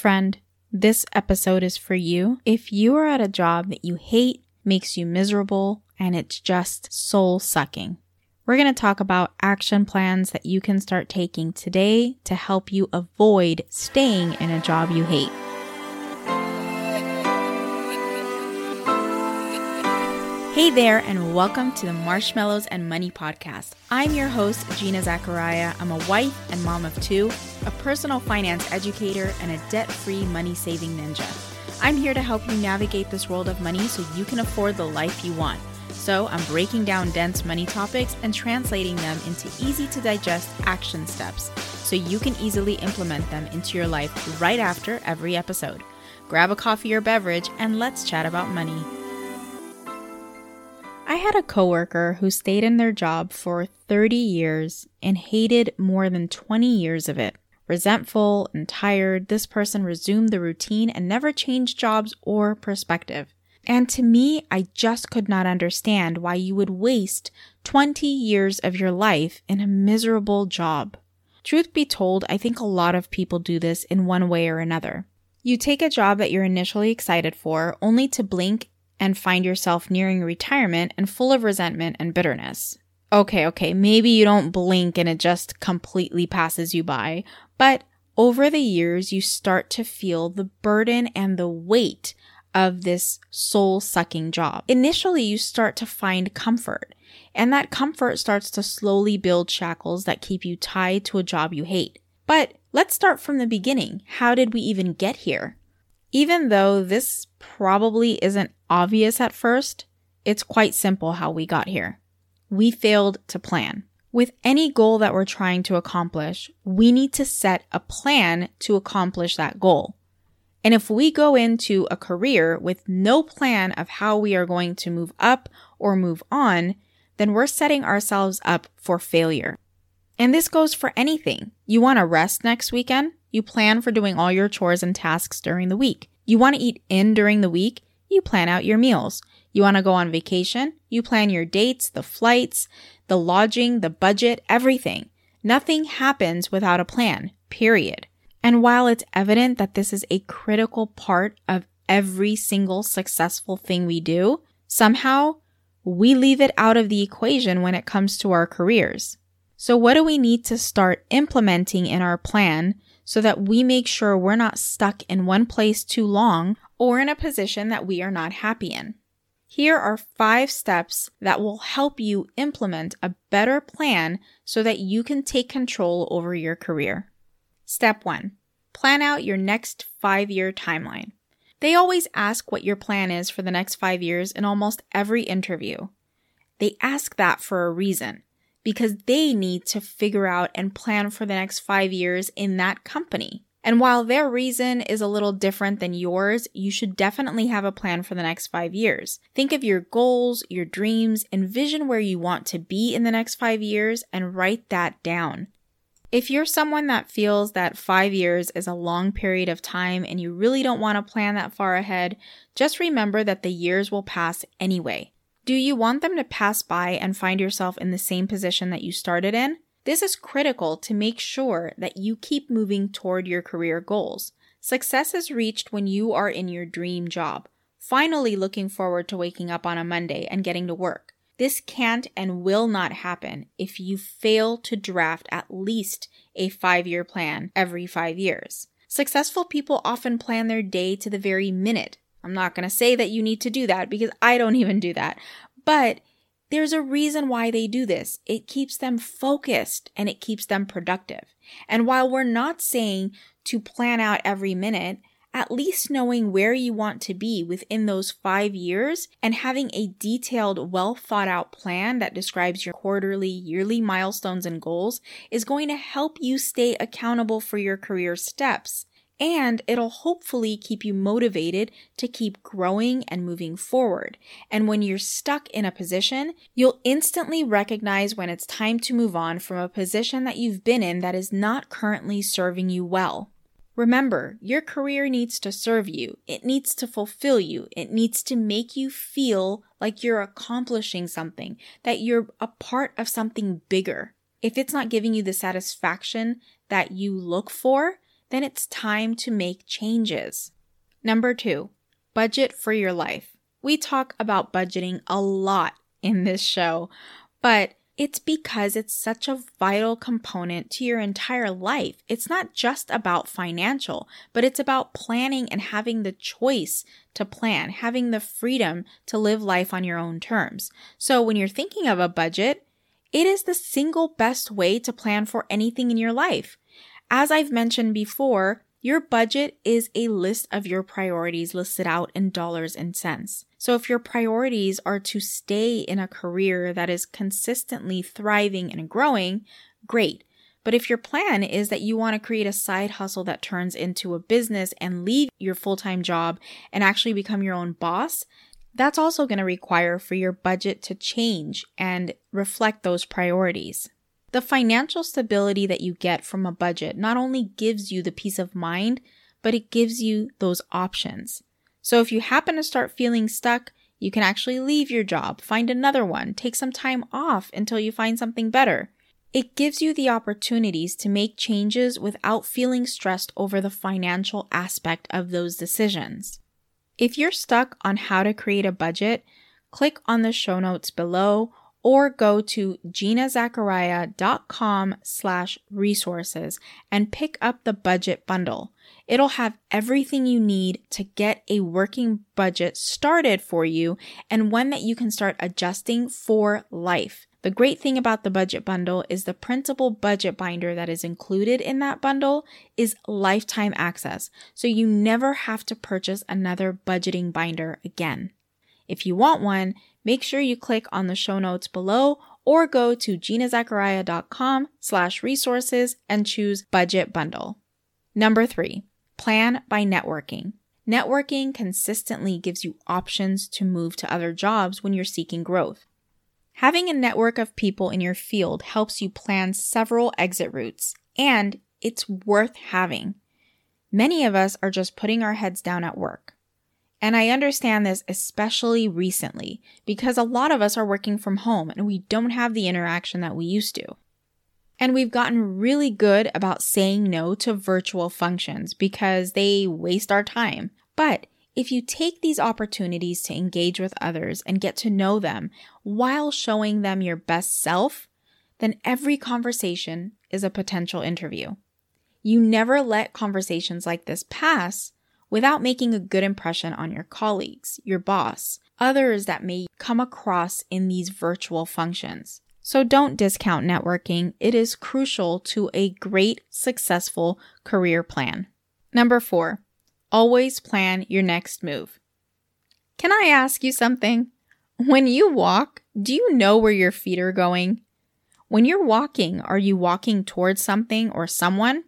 Friend, this episode is for you. If you are at a job that you hate, makes you miserable, and it's just soul sucking. We're going to talk about action plans that you can start taking today to help you avoid staying in a job you hate. Hey there, and welcome to the Marshmallows and Money Podcast. I'm your host, Gina Zakaria. I'm a wife and mom of two, a personal finance educator, and a debt free money saving ninja. I'm here to help you navigate this world of money so you can afford the life you want. So, I'm breaking down dense money topics and translating them into easy to digest action steps so you can easily implement them into your life right after every episode. Grab a coffee or beverage and let's chat about money. I had a coworker who stayed in their job for 30 years and hated more than 20 years of it. Resentful and tired, this person resumed the routine and never changed jobs or perspective. And to me, I just could not understand why you would waste 20 years of your life in a miserable job. Truth be told, I think a lot of people do this in one way or another. You take a job that you're initially excited for, only to blink and find yourself nearing retirement and full of resentment and bitterness. Okay, okay, maybe you don't blink and it just completely passes you by, but over the years, you start to feel the burden and the weight of this soul sucking job. Initially, you start to find comfort, and that comfort starts to slowly build shackles that keep you tied to a job you hate. But let's start from the beginning. How did we even get here? Even though this probably isn't obvious at first, it's quite simple how we got here. We failed to plan. With any goal that we're trying to accomplish, we need to set a plan to accomplish that goal. And if we go into a career with no plan of how we are going to move up or move on, then we're setting ourselves up for failure. And this goes for anything. You want to rest next weekend? You plan for doing all your chores and tasks during the week. You want to eat in during the week? You plan out your meals. You want to go on vacation? You plan your dates, the flights, the lodging, the budget, everything. Nothing happens without a plan, period. And while it's evident that this is a critical part of every single successful thing we do, somehow we leave it out of the equation when it comes to our careers. So what do we need to start implementing in our plan so that we make sure we're not stuck in one place too long or in a position that we are not happy in. Here are five steps that will help you implement a better plan so that you can take control over your career. Step one, plan out your next five year timeline. They always ask what your plan is for the next five years in almost every interview. They ask that for a reason because they need to figure out and plan for the next five years in that company. And while their reason is a little different than yours, you should definitely have a plan for the next five years. Think of your goals, your dreams, envision where you want to be in the next five years, and write that down. If you're someone that feels that five years is a long period of time and you really don't want to plan that far ahead, just remember that the years will pass anyway. Do you want them to pass by and find yourself in the same position that you started in? This is critical to make sure that you keep moving toward your career goals. Success is reached when you are in your dream job, finally looking forward to waking up on a Monday and getting to work. This can't and will not happen if you fail to draft at least a five year plan every five years. Successful people often plan their day to the very minute I'm not going to say that you need to do that because I don't even do that. But there's a reason why they do this. It keeps them focused and it keeps them productive. And while we're not saying to plan out every minute, at least knowing where you want to be within those five years and having a detailed, well thought out plan that describes your quarterly, yearly milestones and goals is going to help you stay accountable for your career steps and it'll hopefully keep you motivated to keep growing and moving forward. And when you're stuck in a position, you'll instantly recognize when it's time to move on from a position that you've been in that is not currently serving you well. Remember, your career needs to serve you. It needs to fulfill you. It needs to make you feel like you're accomplishing something, that you're a part of something bigger. If it's not giving you the satisfaction that you look for, then it's time to make changes. Number two, budget for your life. We talk about budgeting a lot in this show, but it's because it's such a vital component to your entire life. It's not just about financial, but it's about planning and having the choice to plan, having the freedom to live life on your own terms. So when you're thinking of a budget, it is the single best way to plan for anything in your life. As I've mentioned before, your budget is a list of your priorities listed out in dollars and cents. So if your priorities are to stay in a career that is consistently thriving and growing, great. But if your plan is that you want to create a side hustle that turns into a business and leave your full time job and actually become your own boss, that's also going to require for your budget to change and reflect those priorities. The financial stability that you get from a budget not only gives you the peace of mind, but it gives you those options. So if you happen to start feeling stuck, you can actually leave your job, find another one, take some time off until you find something better. It gives you the opportunities to make changes without feeling stressed over the financial aspect of those decisions. If you're stuck on how to create a budget, click on the show notes below or go to ginazakaria.com slash resources and pick up the budget bundle. It'll have everything you need to get a working budget started for you and one that you can start adjusting for life. The great thing about the budget bundle is the printable budget binder that is included in that bundle is lifetime access. So you never have to purchase another budgeting binder again. If you want one, make sure you click on the show notes below or go to ginazakaria.com slash resources and choose budget bundle. Number three, plan by networking. Networking consistently gives you options to move to other jobs when you're seeking growth. Having a network of people in your field helps you plan several exit routes, and it's worth having. Many of us are just putting our heads down at work. And I understand this especially recently because a lot of us are working from home and we don't have the interaction that we used to. And we've gotten really good about saying no to virtual functions because they waste our time. But if you take these opportunities to engage with others and get to know them while showing them your best self, then every conversation is a potential interview. You never let conversations like this pass without making a good impression on your colleagues, your boss, others that may come across in these virtual functions. So don't discount networking. It is crucial to a great, successful career plan. Number four, always plan your next move. Can I ask you something? When you walk, do you know where your feet are going? When you're walking, are you walking towards something or someone?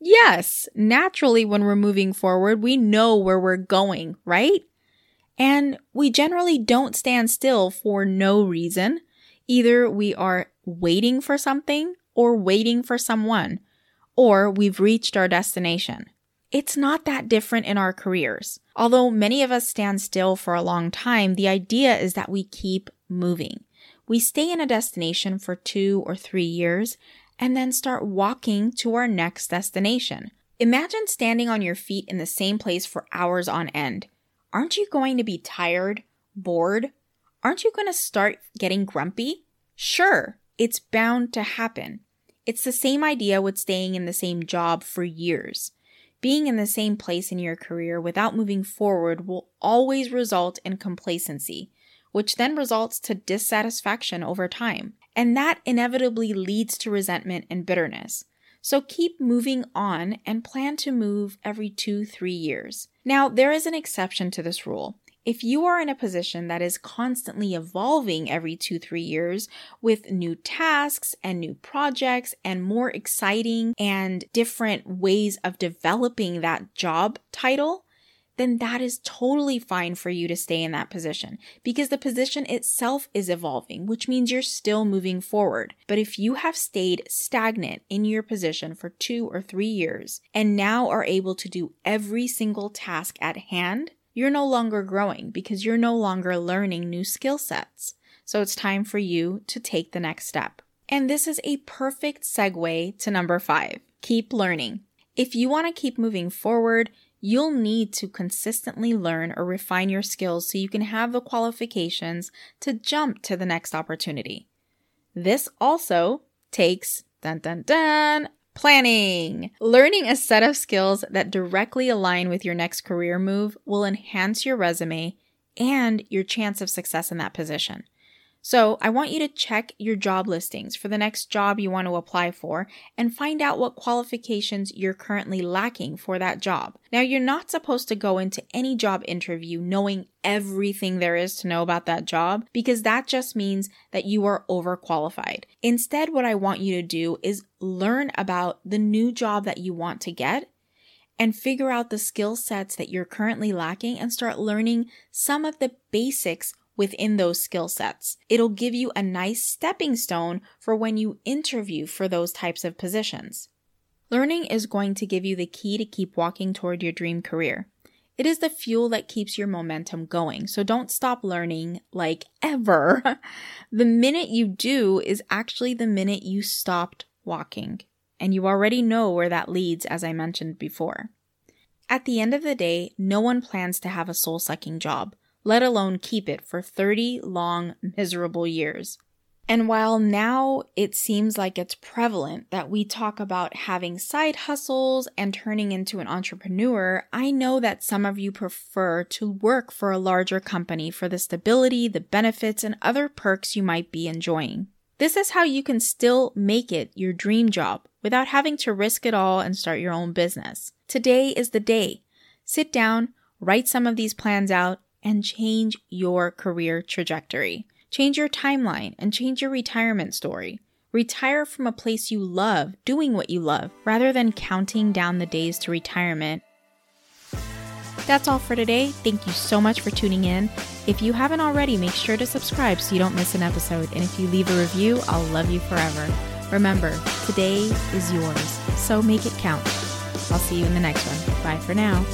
Yes, naturally, when we're moving forward, we know where we're going, right? And we generally don't stand still for no reason. Either we are waiting for something or waiting for someone, or we've reached our destination. It's not that different in our careers. Although many of us stand still for a long time, the idea is that we keep moving. We stay in a destination for two or three years and then start walking to our next destination. Imagine standing on your feet in the same place for hours on end. Aren't you going to be tired, bored? Aren't you going to start getting grumpy? Sure, it's bound to happen. It's the same idea with staying in the same job for years. Being in the same place in your career without moving forward will always result in complacency, which then results to dissatisfaction over time. And that inevitably leads to resentment and bitterness. So keep moving on and plan to move every two, three years. Now, there is an exception to this rule. If you are in a position that is constantly evolving every two, three years with new tasks and new projects and more exciting and different ways of developing that job title, then that is totally fine for you to stay in that position because the position itself is evolving, which means you're still moving forward. But if you have stayed stagnant in your position for two or three years and now are able to do every single task at hand, you're no longer growing because you're no longer learning new skill sets. So it's time for you to take the next step. And this is a perfect segue to number five keep learning. If you want to keep moving forward, you'll need to consistently learn or refine your skills so you can have the qualifications to jump to the next opportunity. This also takes dun dun dun planning. Learning a set of skills that directly align with your next career move will enhance your resume and your chance of success in that position. So I want you to check your job listings for the next job you want to apply for and find out what qualifications you're currently lacking for that job. Now, you're not supposed to go into any job interview knowing everything there is to know about that job because that just means that you are overqualified. Instead, what I want you to do is learn about the new job that you want to get and figure out the skill sets that you're currently lacking and start learning some of the basics within those skill sets. It'll give you a nice stepping stone for when you interview for those types of positions. Learning is going to give you the key to keep walking toward your dream career. It is the fuel that keeps your momentum going, so don't stop learning like ever. the minute you do is actually the minute you stopped walking, and you already know where that leads, as I mentioned before. At the end of the day, no one plans to have a soul sucking job let alone keep it for 30 long, miserable years. And while now it seems like it's prevalent that we talk about having side hustles and turning into an entrepreneur, I know that some of you prefer to work for a larger company for the stability, the benefits, and other perks you might be enjoying. This is how you can still make it your dream job without having to risk it all and start your own business. Today is the day. Sit down, write some of these plans out, and change your career trajectory. Change your timeline and change your retirement story. Retire from a place you love, doing what you love, rather than counting down the days to retirement. That's all for today. Thank you so much for tuning in. If you haven't already, make sure to subscribe so you don't miss an episode. And if you leave a review, I'll love you forever. Remember, today is yours, so make it count. I'll see you in the next one. Bye for now.